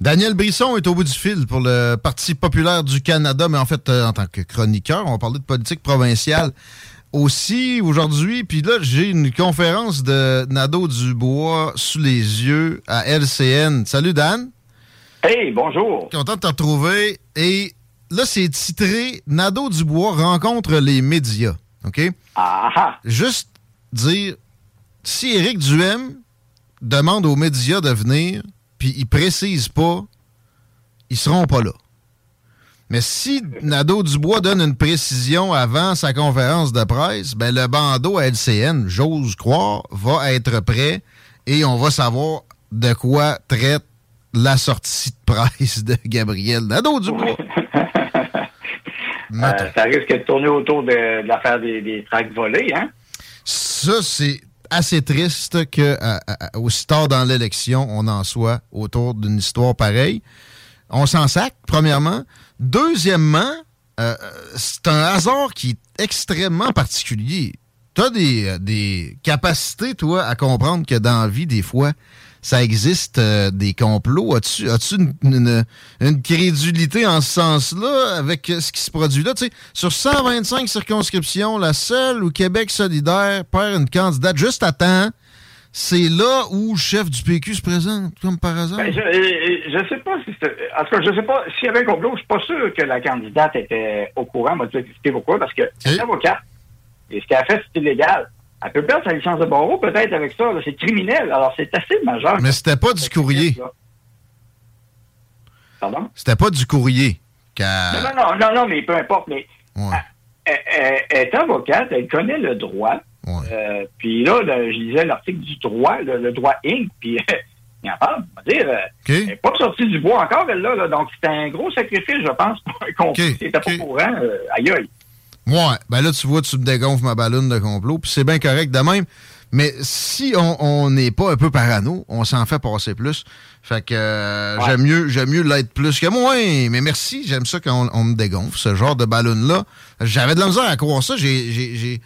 Daniel Brisson est au bout du fil pour le Parti populaire du Canada, mais en fait, euh, en tant que chroniqueur, on va parler de politique provinciale aussi aujourd'hui. Puis là, j'ai une conférence de Nadeau Dubois sous les yeux à LCN. Salut Dan. Hey, bonjour. Content de te retrouver. Et là, c'est titré Nadeau Dubois rencontre les médias. OK? Ah, ah. Juste dire, si Éric Duhem demande aux médias de venir, puis ils précisent pas, ils seront pas là. Mais si Nadeau Dubois donne une précision avant sa conférence de presse, ben le bandeau à LCN, j'ose croire, va être prêt et on va savoir de quoi traite la sortie de presse de Gabriel Nadeau Dubois. Euh, ça risque de tourner autour de, de l'affaire des, des tracts volés, hein? Ça, c'est assez triste que aussi tard dans l'élection, on en soit autour d'une histoire pareille. On s'en sac, premièrement. Deuxièmement, euh, c'est un hasard qui est extrêmement particulier. Tu as euh, des capacités, toi, à comprendre que dans la vie, des fois, ça existe euh, des complots. As-tu as-tu une, une- une crédulité en ce sens-là avec euh, ce qui se produit là? Tu sais, sur 125 circonscriptions, la seule où Québec solidaire perd une candidate juste à temps, c'est là où le chef du PQ se présente, comme par hasard. Ben, je, euh, je sais pas si. En tout cas, je sais pas. S'il y avait un complot, je suis pas sûr que la candidate était au courant. M'a dit expliquer pourquoi. Parce que c'est avocate. Et ce qu'elle a fait, c'est illégal. Elle peut perdre sa licence de barreau, peut-être, avec ça. C'est criminel. Alors, c'est assez majeur. Mais c'était pas du courrier. Pardon? C'était pas du courrier. Non, non, non, non, mais peu importe. Mais elle, elle- elle est avocate, elle connaît le droit. Euh, puis là, là, je lisais l'article du droit, le, le droit Inc. Puis il en parle. On va dire, euh, elle n'est pas sortie du bois encore, elle là. donc, c'est un gros sacrifice, je pense, conflit. Si t'étais pas au courant, euh, aïe aïe. Ouais, ben là, tu vois, tu me dégonfles ma ballonne de complot, puis c'est bien correct de même. Mais si on n'est pas un peu parano, on s'en fait passer plus. Fait que euh, j'aime mieux j'aime mieux l'être plus que moi. Mais merci, j'aime ça quand on, on me dégonfle, ce genre de ballon-là. J'avais de la misère à croire ça. J'ai, j'ai, j'ai-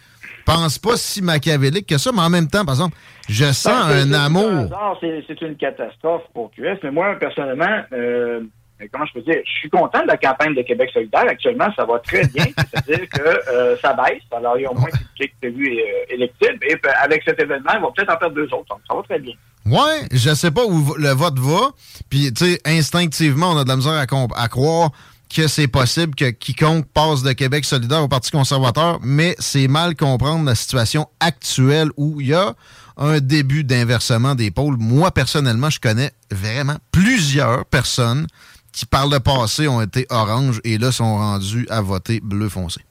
pense pas si machiavélique que ça, mais en même temps, par exemple, je sens un amour. c'est une catastrophe pour QS. Mais moi, personnellement, euh, comment je peux dire, je suis content de la campagne de Québec solidaire. Actuellement, ça va très bien. C'est-à-dire que euh, ça baisse. Alors, il y a au moins des que euh, électibles. Et puis, avec cet événement, on va peut-être en perdre deux autres. Donc, ça va très bien. Ouais, je sais pas où le vote va. Puis, tu sais, instinctivement, on a de la misère à croire que c'est possible que quiconque passe de Québec solidaire au Parti conservateur, mais c'est mal comprendre la situation actuelle où il y a un début d'inversement des pôles. Moi, personnellement, je connais vraiment plusieurs personnes qui, par le passé, ont été orange et là sont rendues à voter bleu foncé.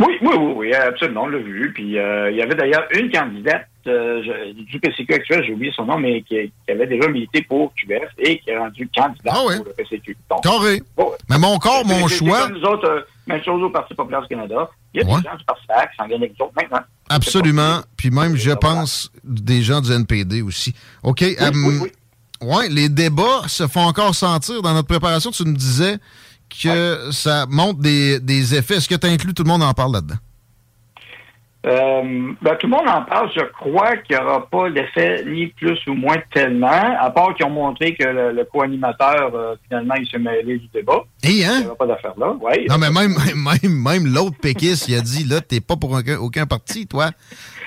Oui, oui, oui, oui, absolument, on l'a vu. Puis euh, il y avait d'ailleurs une candidate euh, je- du PCQ actuel, j'ai oublié son nom, mais qui, qui avait déjà milité pour QS et qui est rendue candidate pour le PCQ. Donc, Carré. bon, Mais mon corps, mon choix. comme nous autres, euh, même chose au Parti populaire du Canada. Il y a Ouais. des gens du Parti PAC qui s'en avec nous autres maintenant. Absolument. Puis même, je pense, des gens du NPD aussi. OK. euh, Ouais, les débats se font encore sentir. Dans notre préparation, tu me disais que ça montre des, des effets. Est-ce que tu inclus tout le monde en parle là-dedans? Euh, ben, tout le monde en parle. Je crois qu'il n'y aura pas d'effet ni plus ou moins tellement, à part qu'ils ont montré que le, le co-animateur, euh, finalement, il s'est mêlé du débat. Et hein? Il n'y aura pas d'affaire là. Ouais, Non, mais même, même, même l'autre péquiste, il a dit, là, t'es pas pour aucun, aucun parti, toi.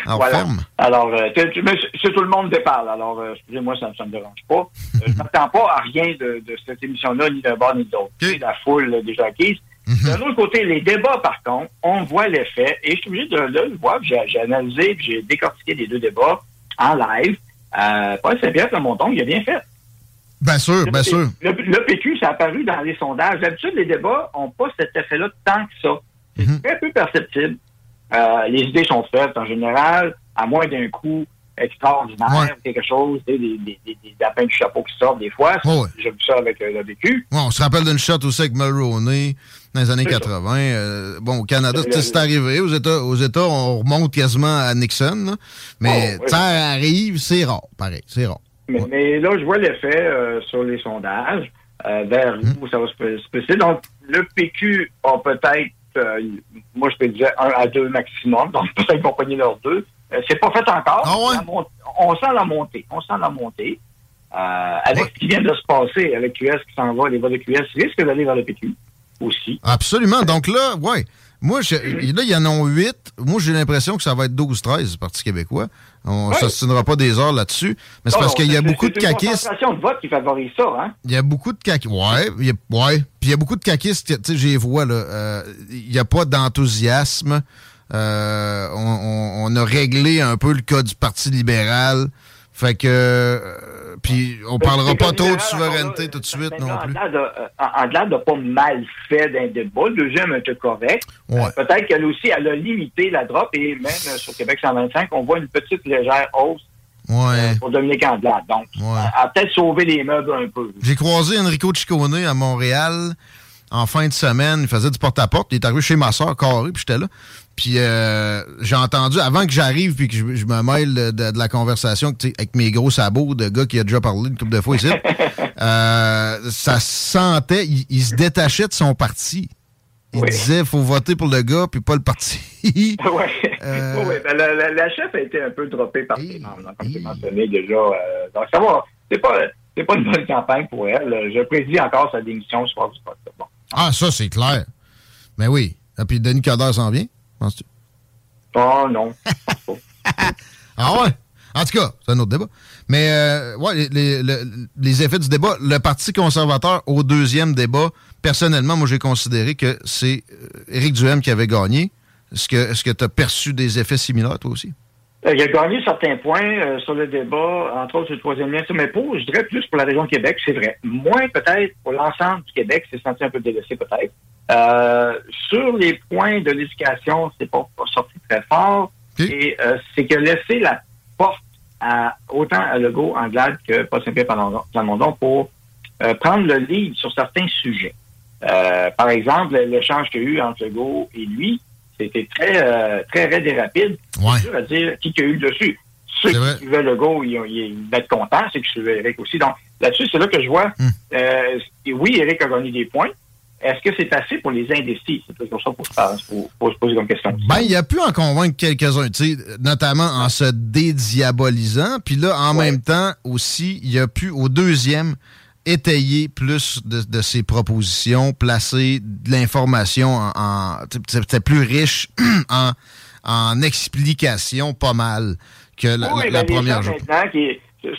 Voilà. ferme. Alors, euh, c'est tout le monde déparle. Alors, euh, excusez-moi, ça ne me dérange pas. Euh, je ne m'attends pas à rien de, de cette émission-là, ni d'un bord ni de l'autre. La foule déjà acquise. D'un autre côté, les débats, par contre, on voit l'effet. Et je suis obligé de, de le voir. J'ai j'ai analysé, puis j'ai décortiqué les deux débats en live. euh, Paul Saint-Pierre Plamondon, il a bien fait. Bien sûr, bien sûr. Le, PQ, ça a apparu dans les sondages. D'habitude, les débats n'ont pas cet effet-là tant que ça. C'est mhm. très peu perceptible. Euh, les idées sont faites en général, à moins d'un coup extraordinaire, quelque chose, des, des, des, des, lapins du chapeau qui sortent des fois. J'ai vu ça avec euh, le vécu. on se rappelle d'une shot aussi avec Mulroney dans les années 80. Euh, bon, au Canada, c'est arrivé. Aux États, aux États, on remonte quasiment à Nixon. Mais oh, ça arrive, c'est rare, pareil, c'est rare. Mais, là, je vois l'effet euh, sur les sondages vers hum. où ça va se passer. Donc, le PQ a peut-être, moi je peux dire un à deux maximum, donc peut-être qu'on pogner leurs deux. Euh, c'est pas fait encore. Ah on sent la montée. On sent la montée. Euh, avec ce qui vient de se passer avec QS qui s'en va, les voix de QS risquent d'aller vers le PQ aussi. Absolument. Donc là, ouais. Moi, là, il y en a huit. Moi, j'ai l'impression que ça va être 12-13, Parti québécois. On ne s'assinera pas des heures là-dessus. Mais c'est parce qu'il y a beaucoup de caquistes. C'est de vote qui favorise ça, hein? Il y a beaucoup de caquistes. Ouais, il y a, ouais. Puis il y a beaucoup de caquistes. Tu sais, j'ai vois, là. Euh, il n'y a pas d'enthousiasme. Euh, on, a réglé un peu le cas du Parti libéral. Fait que, euh, puis on parlera pas trop de souveraineté tout de suite non plus. En delà de pas mal fait d'un débat, le deuxième était correct. Euh, peut-être qu'elle aussi, elle a limité la drop et même sur Québec 125, on voit une petite légère hausse pour Dominique Andelade. Donc, elle a peut-être sauvé les meubles un peu. J'ai croisé Enrico Ciccone à Montréal en fin de semaine. Il faisait du porte-à-porte. Il est arrivé chez ma soeur, carré, puis j'étais là. Puis euh, j'ai entendu, avant que j'arrive puis que je, me mêle de, la conversation avec mes gros sabots de gars qui a déjà parlé une couple de fois ici, euh, ça sentait, il, se détachait de son parti. Il disait faut voter pour le gars puis pas le parti. oui. Euh, ben, la, chef a été un peu droppée par ses membres, comme tu mentionné déjà. donc ça va, c'est pas, pas une bonne campagne pour elle. Je prédis encore sa démission soir du vote. Bon. Ah, ça, c'est clair. Mais oui. Et ah, puis Denis Coderre s'en vient penses-tu? Oh non. ah ouais? En tout cas, c'est un autre débat. Mais euh, ouais, les, effets du débat, le Parti conservateur au deuxième débat, personnellement, moi j'ai considéré que c'est euh, Éric Duhem qui avait gagné. Est-ce que tu as perçu des effets similaires, toi aussi? Euh, il a gagné certains points sur le débat, entre autres sur le troisième lien. Mais pour, je dirais plus pour la région de Québec, c'est vrai. Moins peut-être pour l'ensemble du Québec, c'est senti un peu délaissé peut-être. Euh, sur les points de l'éducation, c'est pas, pas sorti très fort. Et euh, c'est que laisser la porte à autant à Legault, Anglade que Paul Saint-Pierre Plamondon pour euh, prendre le lead sur certains sujets. par exemple, l'échange qu'il y a eu entre Legault et lui, c'était très très raide et rapide. Ouais. C'est à dire qui a eu le dessus. Ceux qui suivaient Legault, ils, ils, ils être contents. Ceux qui suivaient Eric aussi. Donc, là-dessus, c'est là que je vois. Hmm. oui, Eric a gagné des points, est-ce que c'est assez pour les indécis? C'est toujours ça pour, pour, se poser comme question. Ben, il a pu en convaincre quelques-uns, notamment en se dédiabolisant. Puis là, en même temps, aussi, il a pu, au deuxième, étayer plus de, ses propositions, placer de l'information en. C'était plus riche en, en explications, pas mal, que la, ben, première journée.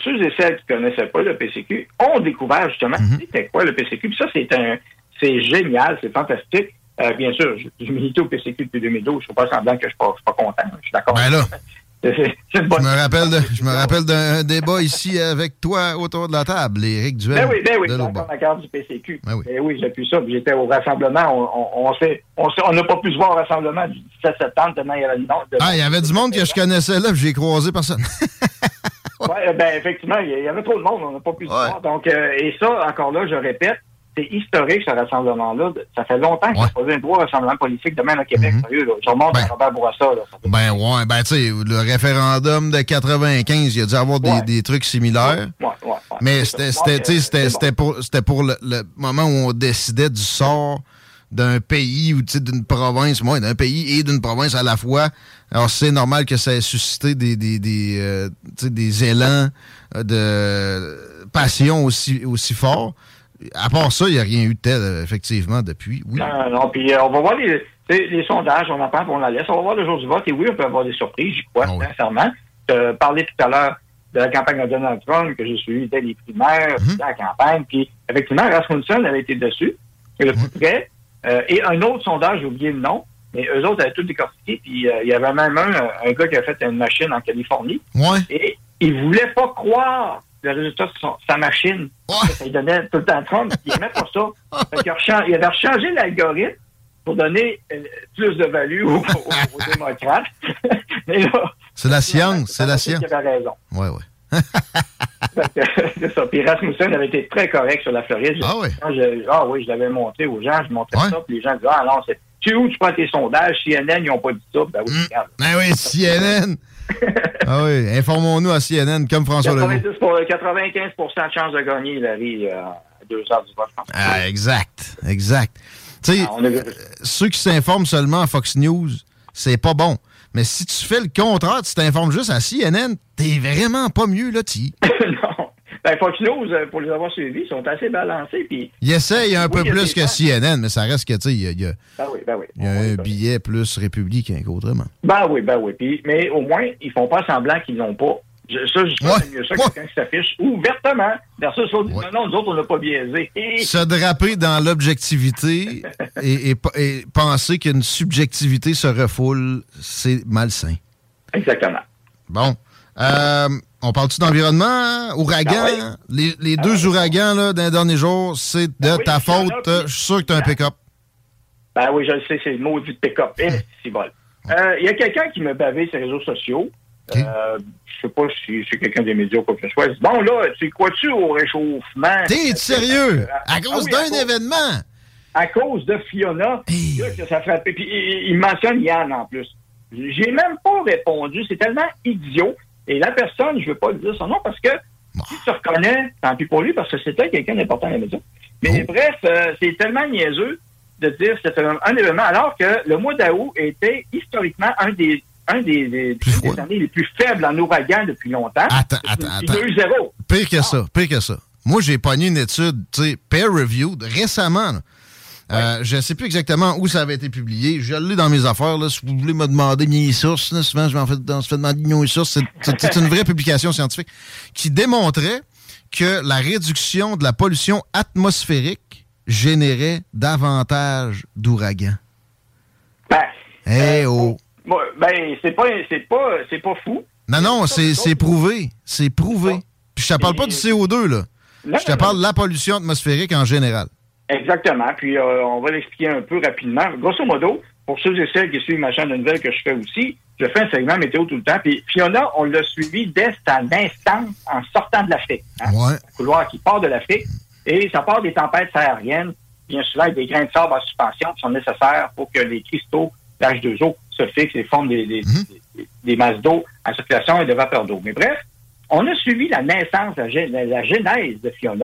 ceux et celles qui ne connaissaient pas le PCQ ont découvert justement mm-hmm. c'était quoi le PCQ. Puis ça, c'est un, c'est génial, c'est fantastique. Euh, bien sûr, je, je milite au PCQ depuis 2012. Je ne suis pas semblant que je ne suis, pas content. Je suis d'accord. Ben là. Je me rappelle de, je me rappelle d'un débat ici avec toi autour de la table, Éric Duel. Ben oui, ben oui, dans la carte du PCQ. Ben oui, ben oui j'ai ça. J'étais au rassemblement. On, on, on, on n'a pas pu se voir au rassemblement du 17 septembre tellement il y avait le nom. ah, il y avait du monde que je connaissais là, j'ai croisé personne. ben effectivement, il y avait trop de monde, on n'a pas pu se voir. Donc, euh, et ça, encore là, je répète, c'est historique, ce rassemblement-là. Ça fait longtemps n'y a pas eu un gros rassemblement politique de même au Québec. Mm sérieux, Je remonte ben, à Robert Bourassa. Là, ben ouais, ben tu sais, le référendum de 95, il y a dû avoir des, des trucs similaires. Ouais, ouais, Mais c'était pour, pour le, le, moment où on décidait du sort d'un pays ou d'une province, moi, d'un pays et d'une province à la fois. Alors, c'est normal que ça ait suscité des, des, des, euh, des élans de passion aussi, aussi forts. À part ça, il n'y a rien eu de tel, euh, effectivement, depuis. Oui. Non, non, puis euh, on va voir les, les, sondages, on en parle, on la laisse. On va voir le jour du vote, et oui, on peut avoir des surprises, j'y crois, ah sincèrement. Je parlais tout à l'heure de la campagne de Donald Trump, que j'ai suivi dès les primaires, mm la campagne, puis effectivement, Rasmussen avait été dessus, le plus près. Euh, et un autre sondage, j'ai oublié le nom, mais eux autres avaient tout décortiqué, puis il y avait même un, un gars qui a fait une machine en Californie. Ouais. Et il voulait pas croire le résultat sa machine. Ça lui donnait tout le temps Trump. Il n'aimait pas ça. il, avait changé l'algorithme pour donner euh, plus de value aux, démocrates. c'est la science, c'est la science. Il avait raison. Oui, oui. c'est ça. Puis Rasmussen avait été très correct sur la Floride. Ah oui? ah oui, je l'avais montré aux gens, je montrais ça, puis les gens disaient, ah non, c'est tu où tu prends tes sondages? CNN, ils n'ont pas dit ça. Ben oui. Ben oui, CNN. Ah oui, informons-nous à CNN, comme François Legault. Pour 95% de chance de gagner, Larry, euh, à 2 heures du vote, je pense. Ah, exact, exact. Tu sais, ah, ceux qui s'informent seulement à Fox News, c'est pas bon. Mais si tu fais le contraire, tu t'informes juste à CNN, t'es vraiment pas mieux, là, tu Non. Ben, Fox News, euh, pour les avoir suivis, sont assez balancés. Puis, ils essayent un peu plus que CNN, mais ça reste que, tu sais, il y a, ben oui, ben oui. y a un billet plus républicain qu'autrement. Ben oui, ben oui. Puis, mais au moins, ils font pas semblant qu'ils l'ont pas. Je, ça, je trouve mieux ça que quelqu'un qui s'affiche ouvertement versus ça, ouais. non, nous autres, on n'a pas biaisé. Se draper dans l'objectivité et, et, penser qu'une subjectivité se refoule, c'est malsain. Exactement. Bon. Euh, on parle-tu d'environnement, hein? ouragan? Ah les, les ah deux ouragans là, d'un dernier jour, c'est de ben ta faute. Je suis sûr que tu as un pick-up. Ben oui, je le sais, c'est le mot du pick-up. Eh, bon. Euh, il y a quelqu'un qui me bavé sur les réseaux sociaux. Je Euh, je sais pas si c'est quelqu'un des médias ou quoi que ce soit. Bon, là, tu crois-tu au réchauffement? T'es sérieux? Euh, à, cause ah d'un événement? À cause de Fiona. que ça frappé. Puis il, mentionne Yann en plus. J'ai même pas répondu. C'est tellement idiot. Et la personne, je veux pas dire son nom parce que si tu reconnais, tant pis pour lui, parce que c'était quelqu'un d'important à la maison. Mais oh. bref, euh, c'est tellement niaiseux de dire que c'était un, événement, alors que le mois d'août était historiquement un des un des, années les plus faibles en ouragan depuis longtemps. Attends, attends, attends. Pire que ça, pire que ça. Moi, j'ai pogné une étude, tu sais, peer review récemment. Euh, je ne sais plus exactement où ça avait été publié. Je l'ai dans mes affaires. Là. Si vous voulez me demander mes sources, souvent je m'en fais, fais demander mes sources. C'est une vraie publication scientifique qui démontrait que la réduction de la pollution atmosphérique générait davantage d'ouragans. Ben, hey, euh, oh. ben c'est pas, pas, pas fou. Non, non, c'est prouvé. C'est prouvé. Puis je te parle pas du CO2, là. je te parle de la pollution atmosphérique en général. Exactement. Puis euh, on va l'expliquer un peu rapidement. Grosso modo, pour ceux et celles qui suivent ma chaîne de nouvelles que je fais aussi, je fais un segment météo tout le temps. Puis Fiona, on l'a suivi dès sa naissance en sortant de l'Afrique. Hein? Un couloir qui part de l'Afrique. Et ça part des tempêtes aériennes, bien souvent avec des grains de sable en suspension qui sont nécessaires pour que les cristaux d'H2O se fixent et forment des, des, mm-hmm. des, masses d'eau en circulation et de vapeur d'eau. Mais bref, on a suivi la naissance, la, la genèse de Fiona.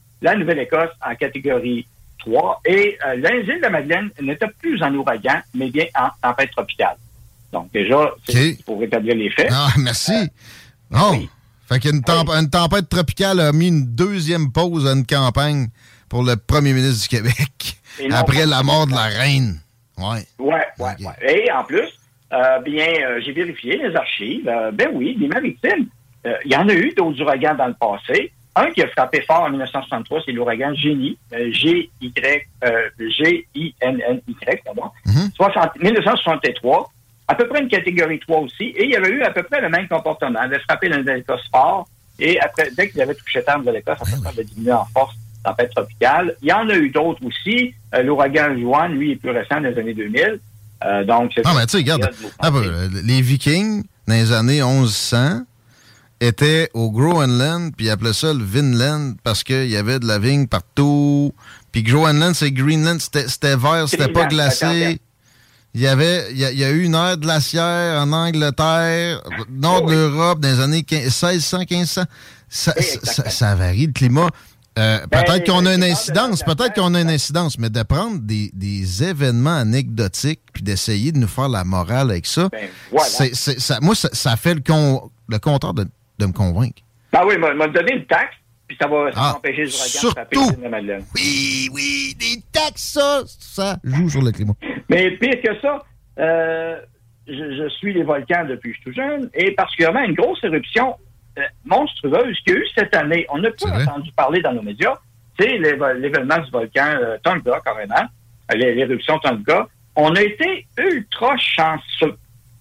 la Nouvelle-Écosse en catégorie 3 et euh, l'île de la Madeleine n'était plus en ouragan, mais bien en tempête tropicale. Donc déjà, c'est pour rétablir les faits. Ah, merci. Euh, oh. Fait qu'une une tempête tropicale a mis une deuxième pause à une campagne pour le premier ministre du Québec après la mort de la reine. Ouais. Ouais, ouais, ouais. Et en plus, euh, bien, euh, j'ai vérifié les archives. ben oui, les maritimes, il y en a eu d'autres ouragans dans le passé. Un qui a frappé fort en 1963, c'est l'ouragan Génie, G-Y, euh, G-I-N-N-Y, pardon. 1963, à peu près une catégorie 3 aussi, et il y avait eu à peu près le même comportement. Il avait frappé dans l'Écosse fort, et après, dès qu'il avait touché terre de l'Écosse, ça avait diminué en force tempête tropicale. Il y en a eu d'autres aussi. L'ouragan Juan, lui, est plus récent des années 2000. donc, c'est... Ah, mais tu sais, regarde, les Vikings, dans les années 1100, étaient au Groenland, puis ils appelaient ça le Vinland parce qu'il y avait de la vigne partout. Puis Groenland, c'est Greenland, c'était vert, c'était pas glacé. Il y avait, il y, a, eu une ère glaciaire en Angleterre, nord de l'Europe, dans les années 1600, 1500. Ça, ça, varie le climat. Euh, ben, peut-être qu'on a une incidence, peut-être qu'on a une incidence, mais de prendre des, des événements anecdotiques puis d'essayer de nous faire la morale avec ça, ben, ça moi, ça, fait le, con, le contraire de, de me convaincre. Ben oui, m'a donné une taxe, puis ça va, ah, empêcher le surtout, de Madeleine. Oui, oui, des taxes, ça, ça joue sur le climat. Mais pire que ça, euh, je, suis les volcans depuis que je suis tout jeune, et particulièrement une grosse éruption euh, monstrueuse qu'il y a eu cette année. On n'a pas entendu parler dans nos médias. C'est l'événement du volcan euh, Tonga, carrément, l'éruption Tonga. On a été ultra chanceux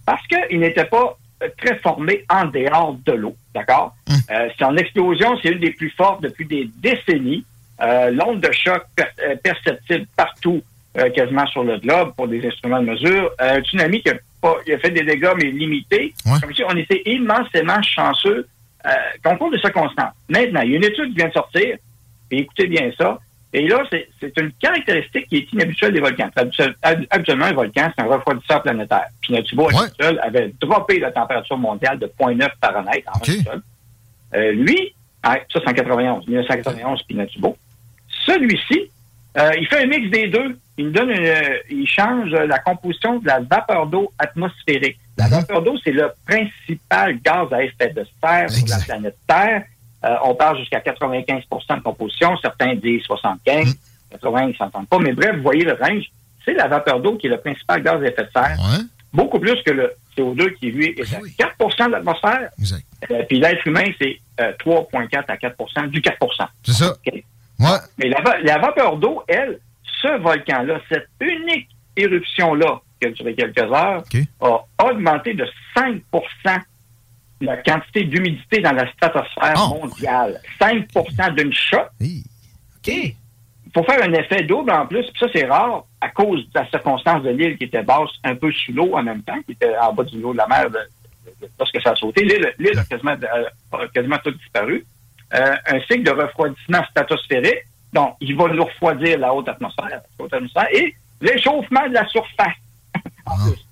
parce qu'il n'était pas très formé en dehors de l'eau. D'accord? Hum. Euh, son explosion, c'est une des plus fortes depuis des décennies. Euh, L'onde de choc euh, perceptible partout, euh, quasiment sur le globe, pour des instruments de mesure. un tsunami qui a, pas, il a fait des dégâts, mais limités. Comme si on était immensément chanceux concours de circonstances. Maintenant, il y a une étude qui vient de sortir, et écoutez bien ça, et là, c'est une caractéristique qui est inhabituelle des volcans. Habituellement, un volcan, c'est un refroidisseur planétaire. Puis Natubo, ouais. avait droppé la température mondiale de 0.9 Fahrenheit en okay. euh, Lui, ça c'est en 91, 1991, puis Natubo. Celui-ci, euh, il fait un mix des deux. Il donne il change la composition de la vapeur d'eau atmosphérique. La mhm. vapeur d'eau, c'est le principal gaz à effet de serre sur la planète Terre. Euh, on parle jusqu'à 95% de composition. Certains disent 75, 80, ils s'entendent pas. Mais bref, vous voyez le range. C'est la vapeur d'eau qui est le principal gaz à effet de serre. Beaucoup plus que le CO2 qui, lui, est à 4% de l'atmosphère. Euh, puis l'être humain, c'est 3,4 euh, à 4% du 4 C'est ça. Mais la, vapeur d'eau, elle, ce volcan-là, cette unique éruption-là, qui a duré quelques heures, a augmenté de 5 la quantité d'humidité dans la stratosphère ah, mondiale. 5% d'une shot. Il faut faire un effet double en plus, puis ça c'est rare à cause de la circonstance de l'île qui était basse, un peu sous l'eau en même temps, qui était en bas du niveau de la mer lorsque ça a sauté. L'île a quasiment, a quasiment tout disparu. Euh, un cycle de refroidissement stratosphérique, donc il va nous refroidir la haute atmosphère, la haute atmosphère et l'échauffement de la surface. en ah. plus.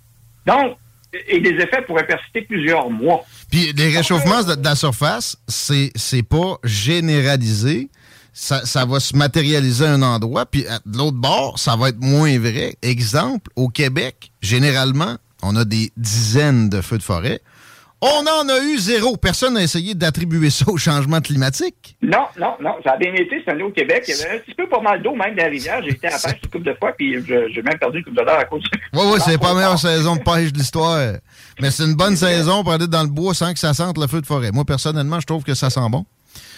Donc, et des effets pourraient persister plusieurs mois. Puis les réchauffements de, la surface, c'est, c'est pas généralisé. Ça, ça, va se matérialiser à un endroit, puis de l'autre bord, ça va être moins vrai. Exemple, au Québec, généralement, on a des dizaines de feux de forêt. On en a eu zéro. Personne n'a essayé d'attribuer ça au changement climatique. Non, non, non. Ça a bien été cette année au Québec. Il y avait un petit peu pas mal d'eau, même dans la rivière. J'ai été à la pêche une couple de fois, puis j'ai même perdu une couple de dollars à cause de... Oui, oui, c'est pas la meilleure saison de pêche de l'histoire. Mais c'est une bonne saison pour aller dans le bois sans que ça sente le feu de forêt. Moi, personnellement, je trouve que ça sent bon.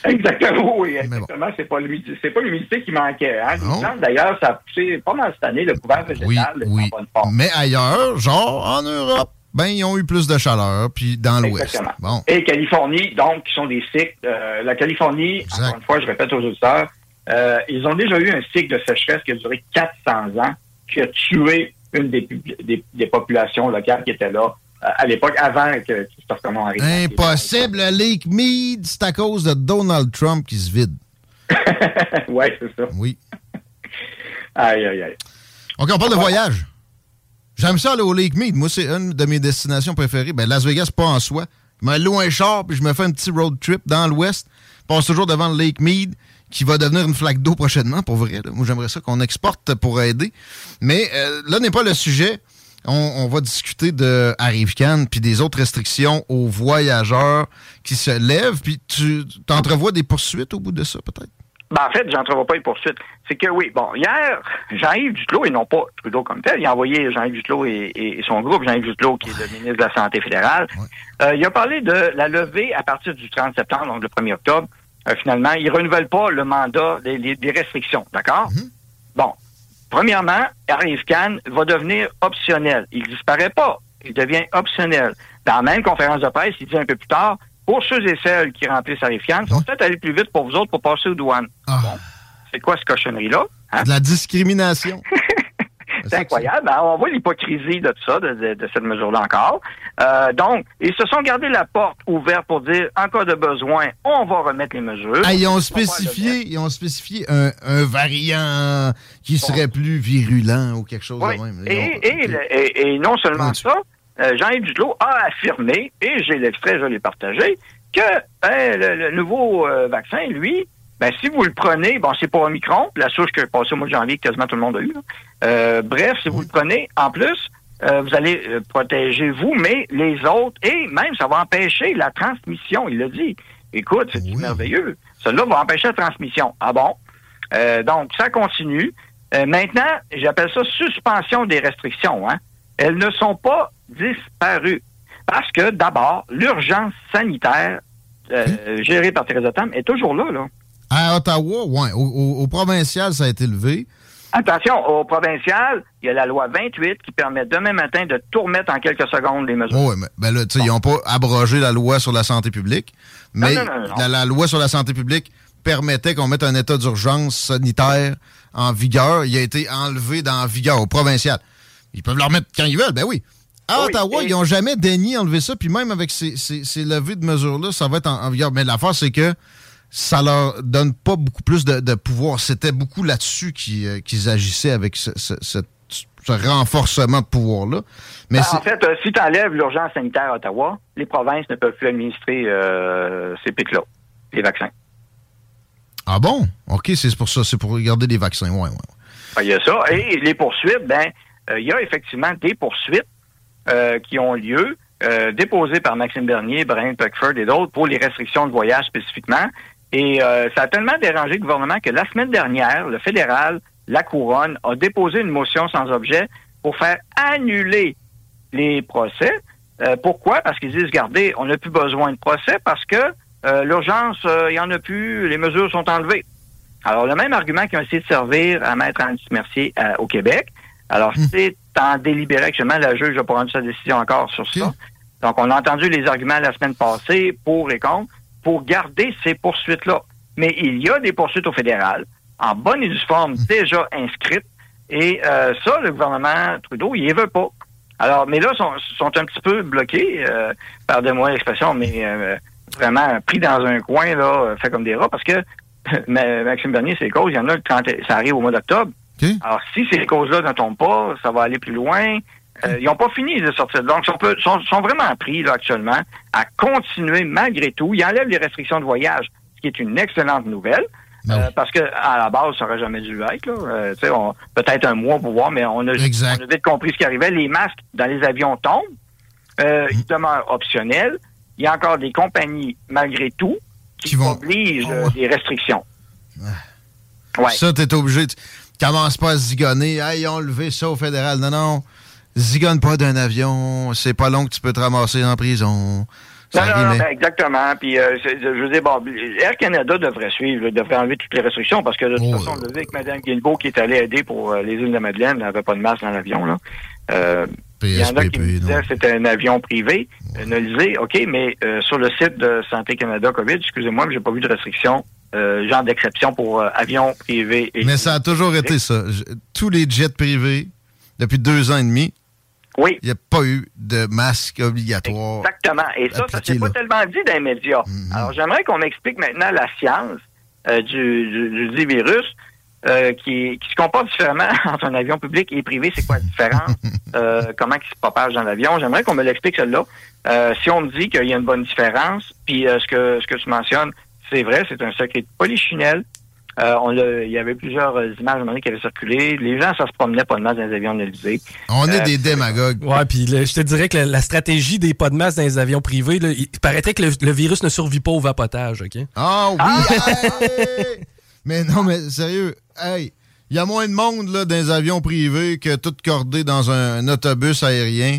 Exactement, oui. Exactement. C'est pas l'humidité qui manquait. Hein. D'ailleurs, ça a poussé pas mal cette année, le couvert végétal oui, oui. en bonne forme. Mais ailleurs, genre en Europe, ben, ils ont eu plus de chaleur, puis dans l'ouest. Bon. Et Californie, donc, qui sont des cycles. Euh, la Californie, encore une fois, je répète aux auditeurs, euh, ils ont déjà eu un cycle de sécheresse qui a duré 400 ans, qui a tué une des, des, populations locales qui étaient là euh, à l'époque, avant que Christophe Colomb arrive. Impossible, le Lake Mead, c'est à cause de Donald Trump qui se vide. oui, c'est ça. Oui. aïe, aïe, aïe. OK, on parle de voyage. J'aime ça aller au Lake Mead. Moi, c'est une de mes destinations préférées. Ben, Las Vegas, pas en soi. Je me loue un char, puis je me fais un petit road trip dans l'ouest. Passe toujours devant le Lake Mead, qui va devenir une flaque d'eau prochainement, pour vrai. Moi, j'aimerais ça qu'on exporte pour aider. Mais euh, là n'est pas le sujet. On, va discuter de Arrive-Can, puis des autres restrictions aux voyageurs qui se lèvent. Puis tu entrevois des poursuites au bout de ça, peut-être? Ben, en fait, j'entrevois pas les poursuites. C'est que oui, bon, hier, Jean-Yves Duclos, et non pas Trudeau comme tel, il a envoyé Jean-Yves Duclos et, son groupe, Jean-Yves Duclos, qui est le ministre de la Santé fédérale, euh, il a parlé de la levée à partir du 30 septembre, donc le 1er octobre. Euh, finalement, il renouvelle pas le mandat des, restrictions, d'accord? Mm-hmm. Bon, premièrement, Arrive Cannes va devenir optionnel. Il disparaît pas, il devient optionnel. Dans la même conférence de presse, il dit un peu plus tard, pour ceux et celles qui remplissent Arifian, sont peut-être aller plus vite pour vous autres pour passer aux douanes. Ah. c'est quoi cette cochonnerie-là? Hein? De la discrimination. c'est incroyable. Hein? on voit l'hypocrisie de tout ça, de, cette mesure-là encore. Euh, donc, ils se sont gardés la porte ouverte pour dire, en cas de besoin, on va remettre les mesures. Ah, ils ont spécifié, ils ont spécifié un, variant qui serait plus virulent ou quelque chose de même. Et, non seulement ça, euh, Jean-Yves Duclos a affirmé, et j'ai l'extrait, je l'ai partagé, que ben, le, nouveau euh, vaccin, lui, ben, si vous le prenez, bon, c'est pour Omicron, la souche que passé au mois de janvier, quasiment tout le monde a eu. Euh, bref, si vous le prenez, en plus, euh, vous allez euh, protéger vous, mais les autres, et même ça va empêcher la transmission, il l'a dit. Écoute, c'est merveilleux. Cela va empêcher la transmission. Ah bon? donc, ça continue. maintenant, j'appelle ça suspension des restrictions. Hein? Elles ne sont pas disparues. Parce que, d'abord, l'urgence sanitaire gérée par Thérèse Tam est toujours là, là. À Ottawa, oui. Au, provincial, ça a été levé. Attention, au provincial, il y a la loi 28 qui permet demain matin de tout remettre en quelques secondes les mesures. Oui, mais ben là, ils n'ont pas abrogé la loi sur la santé publique, mais la, loi sur la santé publique permettait qu'on mette un état d'urgence sanitaire en vigueur. Il a été enlevé dans vigueur au provincial. Ils peuvent le remettre quand ils veulent, ben oui. À Ottawa, ils n'ont jamais daigné enlever ça, puis même avec ces, ces, levées de mesures-là, ça va être en, en vigueur. Mais l'affaire, c'est que ça leur donne pas beaucoup plus de, pouvoir. C'était beaucoup là-dessus euh, qu'ils agissaient avec ce, renforcement de pouvoir-là. Mais ben, en fait, euh, si tu enlèves l'urgence sanitaire à Ottawa, les provinces ne peuvent plus administrer euh, ces pics-là, les vaccins. Ah bon? OK, c'est pour ça, c'est pour regarder les vaccins. Ouais, ouais. Ah, il y a ça. Et les poursuites, ben, il y a effectivement des poursuites qui ont lieu. déposées par Maxime Bernier, Brian Peckford et d'autres pour les restrictions de voyage spécifiquement. Et euh, ça a tellement dérangé le gouvernement que la semaine dernière, le fédéral, la couronne, a déposé une motion sans objet pour faire annuler les procès. Euh, pourquoi? Parce qu'ils disent, regardez, on n'a plus besoin de procès parce que euh, l'urgence, il n'y en a plus, les mesures sont enlevées. Alors, le même argument qu'ils ont essayé de servir à Maître Andy Mercier au Québec. Alors, hmm. c'est en délibéré actuellement, la juge n'a pas rendu sa décision encore sur ça. Donc, on a entendu les arguments la semaine passée pour et contre pour garder ces poursuites-là. Mais il y a des poursuites au fédéral, en bonne et due forme, hmm. déjà inscrites. Et euh, ça, le gouvernement Trudeau, il ne veut pas. Alors, mais là, sont, sont un petit peu bloqués, euh, pardonnez-moi l'expression, mais euh, vraiment pris dans un coin, là, fait comme des rats, parce que Maxime Bernier, c'est les causes, il y en a le 30, ça arrive au mois d'octobre. Alors, si ces causes-là ne tombent pas, ça va aller plus loin. Euh, ils n'ont pas fini de sortir. Donc, ils sont, sont, vraiment pris là, actuellement à continuer malgré tout. Ils enlèvent les restrictions de voyage, ce qui est une excellente nouvelle. Ben euh, parce que à la base, ça n'aurait jamais dû être. Euh, peut-être un mois pour voir, mais on a, vite compris ce qui arrivait. Les masques dans les avions tombent. Euh, Ils demeurent optionnels. Il y a encore des compagnies, malgré tout, qui, obligent oh. des restrictions. Ouais. Ça, tu es obligé. Tu commences pas à zigonner. Hey, ils ont levé ça au fédéral. Non, non zigonne pas d'un avion, c'est pas long que tu peux te ramasser en prison. Non, non, ben, exactement. Puis, euh, je veux dire, bon, Air Canada devrait suivre, devrait enlever toutes les restrictions parce que de toute oh, façon, on l'a vu avec Mme Guilbeault qui est allée aider pour euh, les îles de Madeleine, elle n'avait pas de masque dans l'avion. là. Euh, il y en a qui me disaient que c'était un avion privé. Ouais. OK, mais sur le site de Santé Canada COVID, excusez-moi, mais j'ai pas vu de restriction, genre d'exception pour avions privés. mais ça a toujours été ça. tous les jets privés, depuis deux ans et demi, oui. Il n'y a pas eu de masque obligatoire. Exactement. Et ça, ça s'est pas tellement dit dans les médias. Mhm. Alors, j'aimerais qu'on m'explique maintenant la science euh, du, du, virus euh, qui, qui, se comporte différemment entre un avion public et privé. C'est quoi la différence? euh, comment il se propage dans l'avion? J'aimerais qu'on me l'explique, celle-là. Euh, si on me dit qu'il y a une bonne différence, puis ce, que, ce que tu mentionnes, c'est vrai, c'est un secret de polichinelle. Euh, on il y avait plusieurs euh, images qui avaient circulé. Les gens, ça se promenait pas de masse dans les avions de l'Élysée. On est euh, des démagogues. Ouais, puis je te dirais que la, stratégie des pas de masse dans les avions privés, il paraîtrait que le, virus ne survit pas au vapotage, OK? Ah oui! Ah! mais non, mais sérieux, hey, il y a moins de monde là, dans les avions privés que tout cordé dans un autobus aérien.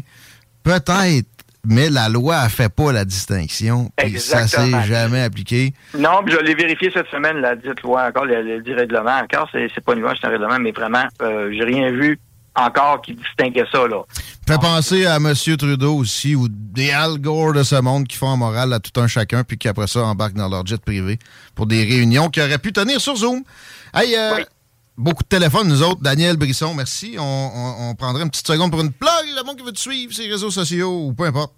Peut-être mais la loi ne fait pas la distinction. Et ça s'est jamais appliqué. Non, je l'ai vérifié cette semaine, la dite loi encore, le, dit règlement encore, c'est, pas une loi, c'est un règlement, mais vraiment, euh, j'ai rien vu encore qui distinguait ça. Là. Fait penser à M. Trudeau aussi, ou des Al Gore de ce monde qui font en morale à tout un chacun, puis qui après ça embarquent dans leur jet privé pour des réunions qui auraient pu tenir sur Zoom. Hey, euh, beaucoup de téléphones, nous autres. Daniel Brisson, merci. On, prendrait une petite seconde pour une plug, le monde qui veut te suivre, ses réseaux sociaux ou peu importe.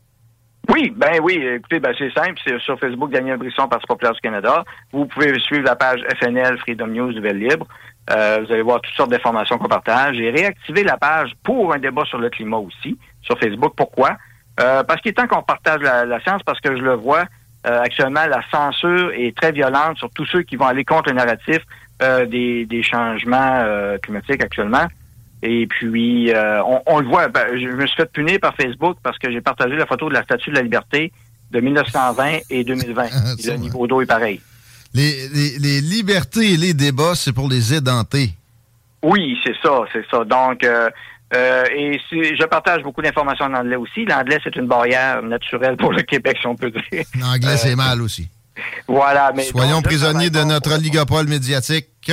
Oui, ben oui, écoutez, ben c'est simple, c'est sur Facebook Daniel Brisson, Parti populaire du Canada. Vous pouvez suivre la page FNL Freedom News Nouvelle Libre. Euh, vous allez voir toutes sortes d'informations qu'on partage. J'ai réactivé la page pour un débat sur le climat aussi, sur Facebook. Pourquoi? Euh, parce qu'il est temps qu'on partage la, science, parce que je le vois, euh, actuellement, la censure est très violente sur tous ceux qui vont aller contre le narratif des, des, changements climatiques actuellement. Et puis, on, le voit, ben, je me suis fait punir par Facebook parce que j'ai partagé la photo de la Statue de la Liberté de 1920 et 2020. le niveau d'eau est pareil. Les, les, libertés et les débats, c'est pour les édentés. Oui, c'est ça, c'est ça. Donc, euh, euh, et je partage beaucoup d'informations en anglais aussi. L'anglais, c'est une barrière naturelle pour le Québec, si on peut dire. L'anglais, c'est euh, mal aussi. Voilà. Mais Soyons prisonniers de notre oligopole médiatique.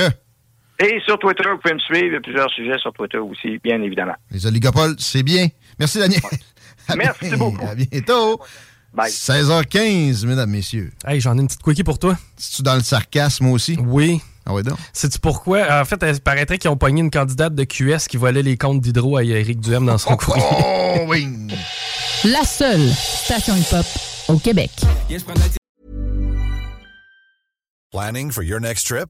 Et sur Twitter, vous pouvez me suivre. Il y a plusieurs sujets sur Twitter aussi, bien évidemment. Les oligopoles, c'est bien. Merci, Daniel. Merci beaucoup. À bientôt. 16h15, mesdames, messieurs. Hey, j'en ai une petite quickie pour toi. Si tu dans le sarcasme aussi? Oui. Ah oui, donc? Sais-tu pourquoi? En fait, il paraîtrait qu'ils ont pogné une candidate de QS qui volait les comptes d'hydro à Eric Duhem dans son courrier. Oh, oui! La seule station hip-hop au Québec. Planning for your next trip?